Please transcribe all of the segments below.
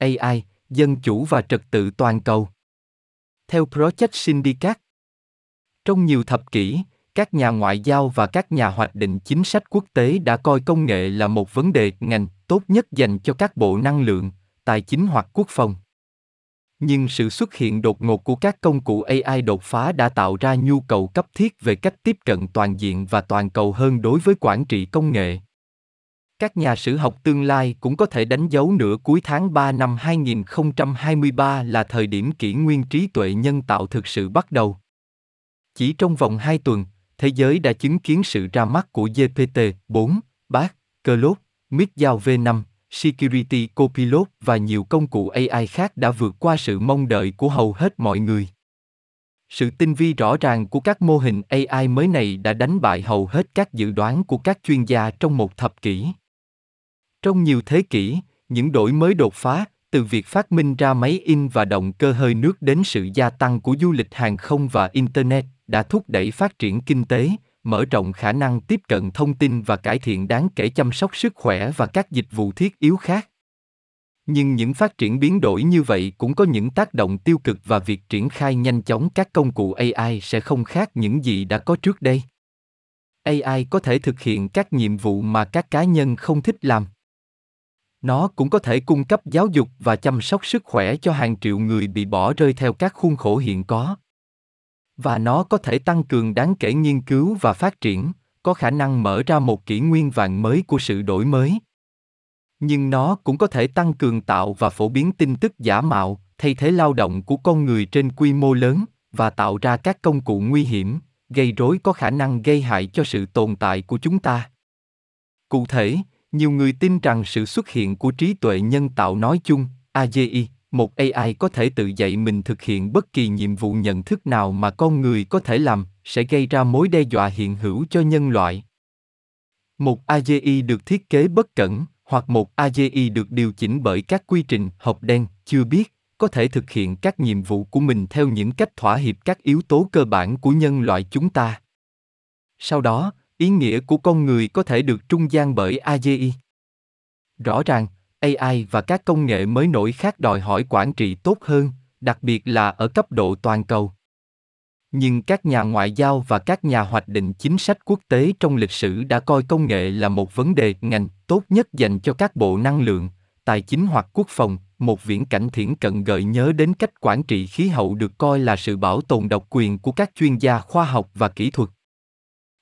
AI, dân chủ và trật tự toàn cầu. Theo Project Syndicate, trong nhiều thập kỷ, các nhà ngoại giao và các nhà hoạch định chính sách quốc tế đã coi công nghệ là một vấn đề ngành tốt nhất dành cho các bộ năng lượng, tài chính hoặc quốc phòng. Nhưng sự xuất hiện đột ngột của các công cụ AI đột phá đã tạo ra nhu cầu cấp thiết về cách tiếp cận toàn diện và toàn cầu hơn đối với quản trị công nghệ. Các nhà sử học tương lai cũng có thể đánh dấu nửa cuối tháng 3 năm 2023 là thời điểm kỷ nguyên trí tuệ nhân tạo thực sự bắt đầu. Chỉ trong vòng 2 tuần, thế giới đã chứng kiến sự ra mắt của GPT-4, BART, Claude, Mid-Giao V5, Security Copilot và nhiều công cụ AI khác đã vượt qua sự mong đợi của hầu hết mọi người. Sự tinh vi rõ ràng của các mô hình AI mới này đã đánh bại hầu hết các dự đoán của các chuyên gia trong một thập kỷ. Trong nhiều thế kỷ, những đổi mới đột phá, từ việc phát minh ra máy in và động cơ hơi nước đến sự gia tăng của du lịch hàng không và internet đã thúc đẩy phát triển kinh tế, mở rộng khả năng tiếp cận thông tin và cải thiện đáng kể chăm sóc sức khỏe và các dịch vụ thiết yếu khác. Nhưng những phát triển biến đổi như vậy cũng có những tác động tiêu cực và việc triển khai nhanh chóng các công cụ AI sẽ không khác những gì đã có trước đây. AI có thể thực hiện các nhiệm vụ mà các cá nhân không thích làm. Nó cũng có thể cung cấp giáo dục và chăm sóc sức khỏe cho hàng triệu người bị bỏ rơi theo các khuôn khổ hiện có. Và nó có thể tăng cường đáng kể nghiên cứu và phát triển, có khả năng mở ra một kỷ nguyên vàng mới của sự đổi mới. Nhưng nó cũng có thể tăng cường tạo và phổ biến tin tức giả mạo, thay thế lao động của con người trên quy mô lớn, và tạo ra các công cụ nguy hiểm, gây rối có khả năng gây hại cho sự tồn tại của chúng ta. Cụ thể nhiều người tin rằng sự xuất hiện của trí tuệ nhân tạo nói chung agi một ai có thể tự dạy mình thực hiện bất kỳ nhiệm vụ nhận thức nào mà con người có thể làm, sẽ gây ra mối đe dọa hiện hữu cho nhân loại. Một agi được thiết kế bất cẩn, hoặc một agi được điều chỉnh bởi các quy trình hộp đen, chưa biết, có thể thực hiện các nhiệm vụ của mình theo những cách thỏa hiệp các yếu tố cơ bản của nhân loại chúng ta. Sau đó ý nghĩa của con người có thể được trung gian bởi agi rõ ràng AI và các công nghệ mới nổi khác đòi hỏi quản trị tốt hơn, đặc biệt là ở cấp độ toàn cầu. Nhưng các nhà ngoại giao và các nhà hoạch định chính sách quốc tế trong lịch sử đã coi công nghệ là một vấn đề ngành tốt nhất dành cho các bộ năng lượng, tài chính hoặc quốc phòng, một viễn cảnh thiển cận gợi nhớ đến cách quản trị khí hậu được coi là sự bảo tồn độc quyền của các chuyên gia khoa học và kỹ thuật.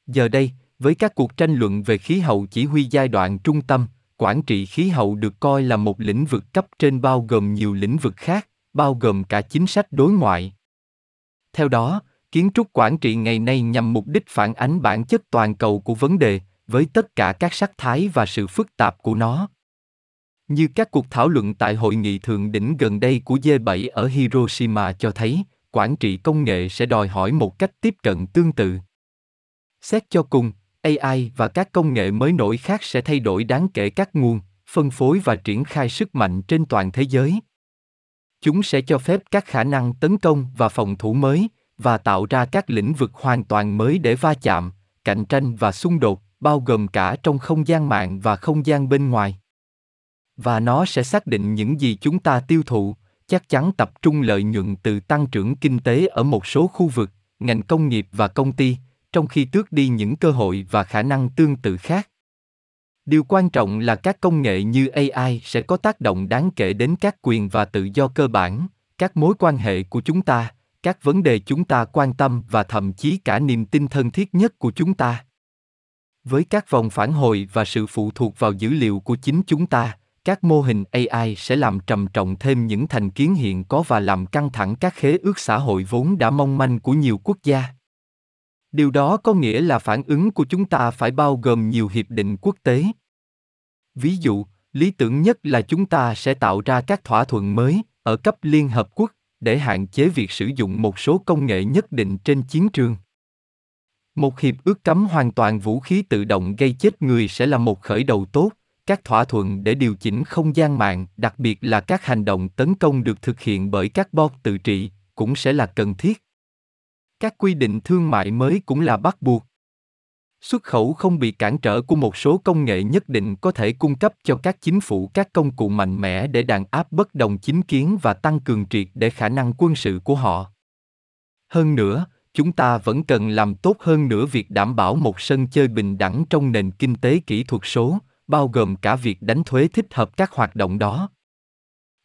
Giờ đây, với các cuộc tranh luận về khí hậu chỉ huy giai đoạn trung tâm, quản trị khí hậu được coi là một lĩnh vực cấp trên bao gồm nhiều lĩnh vực khác bao gồm cả chính sách đối ngoại theo đó kiến trúc quản trị ngày nay nhằm mục đích phản ánh bản chất toàn cầu của vấn đề với tất cả các sắc thái và sự phức tạp của nó như các cuộc thảo luận tại hội nghị thượng đỉnh gần đây của G7 ở Hiroshima cho thấy, quản trị công nghệ sẽ đòi hỏi một cách tiếp cận tương tự. Xét cho cùng, AI và các công nghệ mới nổi khác sẽ thay đổi đáng kể các nguồn, phân phối và triển khai sức mạnh trên toàn thế giới. Chúng sẽ cho phép các khả năng tấn công và phòng thủ mới và tạo ra các lĩnh vực hoàn toàn mới để va chạm, cạnh tranh và xung đột, bao gồm cả trong không gian mạng và không gian bên ngoài. Và nó sẽ xác định những gì chúng ta tiêu thụ, chắc chắn tập trung lợi nhuận từ tăng trưởng kinh tế ở một số khu vực, ngành công nghiệp và công ty, trong khi tước đi những cơ hội và khả năng tương tự khác. Điều quan trọng là các công nghệ như ai sẽ có tác động đáng kể đến các quyền và tự do cơ bản, các mối quan hệ của chúng ta, các vấn đề chúng ta quan tâm và thậm chí cả niềm tin thân thiết nhất của chúng ta. Với các vòng phản hồi và sự phụ thuộc vào dữ liệu của chính chúng ta, các mô hình ai sẽ làm trầm trọng thêm những thành kiến hiện có và làm căng thẳng các khế ước xã hội vốn đã mong manh của nhiều quốc gia điều đó có nghĩa là phản ứng của chúng ta phải bao gồm nhiều hiệp định quốc tế. Ví dụ, lý tưởng nhất là chúng ta sẽ tạo ra các thỏa thuận mới ở cấp liên hợp quốc để hạn chế việc sử dụng một số công nghệ nhất định trên chiến trường. Một hiệp ước cấm hoàn toàn vũ khí tự động gây chết người sẽ là một khởi đầu tốt. Các thỏa thuận để điều chỉnh không gian mạng, đặc biệt là các hành động tấn công được thực hiện bởi các bot tự trị, cũng sẽ là cần thiết các quy định thương mại mới cũng là bắt buộc Xuất khẩu không bị cản trở của một số công nghệ nhất định có thể cung cấp cho các chính phủ các công cụ mạnh mẽ để đàn áp bất đồng chính kiến và tăng cường triệt để khả năng quân sự của họ. Hơn nữa, chúng ta vẫn cần làm tốt hơn nữa việc đảm bảo một sân chơi bình đẳng trong nền kinh tế kỹ thuật số, bao gồm cả việc đánh thuế thích hợp các hoạt động đó.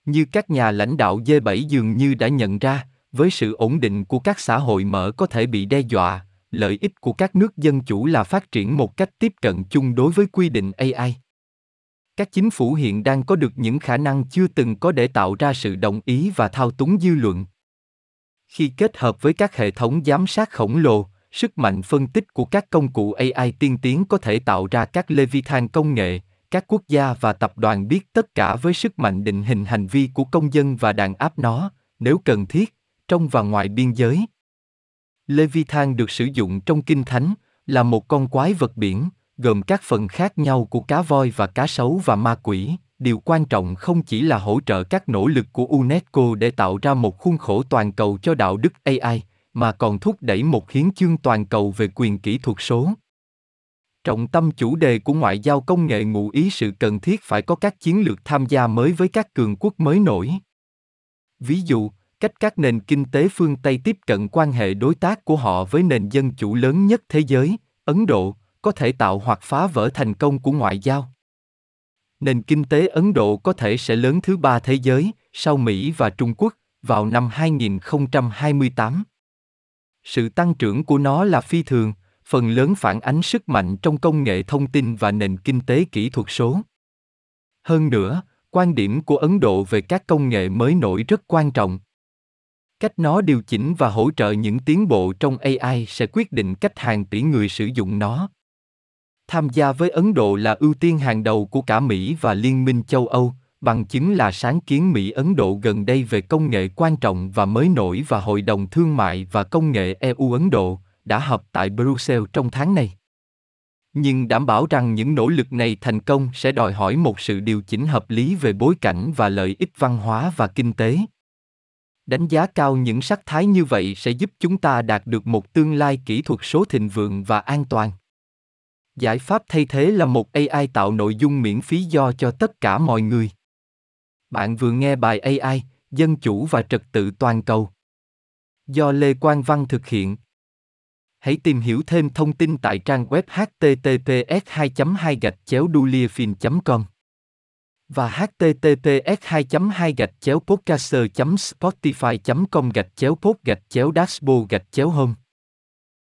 Như các nhà lãnh đạo G7 dường như đã nhận ra, với sự ổn định của các xã hội mở có thể bị đe dọa, lợi ích của các nước dân chủ là phát triển một cách tiếp cận chung đối với quy định AI. Các chính phủ hiện đang có được những khả năng chưa từng có để tạo ra sự đồng ý và thao túng dư luận. Khi kết hợp với các hệ thống giám sát khổng lồ, sức mạnh phân tích của các công cụ AI tiên tiến có thể tạo ra các leviathan công nghệ, các quốc gia và tập đoàn biết tất cả với sức mạnh định hình hành vi của công dân và đàn áp nó, nếu cần thiết, trong và ngoài biên giới. Leviathan được sử dụng trong Kinh Thánh, là một con quái vật biển, gồm các phần khác nhau của cá voi và cá sấu và ma quỷ. Điều quan trọng không chỉ là hỗ trợ các nỗ lực của UNESCO để tạo ra một khuôn khổ toàn cầu cho đạo đức AI, mà còn thúc đẩy một hiến chương toàn cầu về quyền kỹ thuật số. Trọng tâm chủ đề của ngoại giao công nghệ ngụ ý sự cần thiết phải có các chiến lược tham gia mới với các cường quốc mới nổi. Ví dụ, cách các nền kinh tế phương Tây tiếp cận quan hệ đối tác của họ với nền dân chủ lớn nhất thế giới, Ấn Độ, có thể tạo hoặc phá vỡ thành công của ngoại giao. Nền kinh tế Ấn Độ có thể sẽ lớn thứ ba thế giới, sau Mỹ và Trung Quốc, vào năm 2028. Sự tăng trưởng của nó là phi thường, phần lớn phản ánh sức mạnh trong công nghệ thông tin và nền kinh tế kỹ thuật số. Hơn nữa, quan điểm của Ấn Độ về các công nghệ mới nổi rất quan trọng. Cách nó điều chỉnh và hỗ trợ những tiến bộ trong AI sẽ quyết định cách hàng tỷ người sử dụng nó. Tham gia với Ấn Độ là ưu tiên hàng đầu của cả Mỹ và Liên minh châu Âu, bằng chứng là sáng kiến Mỹ-Ấn Độ gần đây về công nghệ quan trọng và mới nổi và Hội đồng Thương mại và Công nghệ EU-Ấn Độ đã họp tại Brussels trong tháng này. Nhưng đảm bảo rằng những nỗ lực này thành công sẽ đòi hỏi một sự điều chỉnh hợp lý về bối cảnh và lợi ích văn hóa và kinh tế. Đánh giá cao những sắc thái như vậy sẽ giúp chúng ta đạt được một tương lai kỹ thuật số thịnh vượng và an toàn. Giải pháp thay thế là một AI tạo nội dung miễn phí do cho tất cả mọi người. Bạn vừa nghe bài AI, Dân chủ và trật tự toàn cầu. Do Lê Quang Văn thực hiện. Hãy tìm hiểu thêm thông tin tại trang web https 2 2 gạch chéo com và https 2 2 gạch chéo podcaster spotify com gạch chéo pod gạch chéo dashboard gạch chéo home.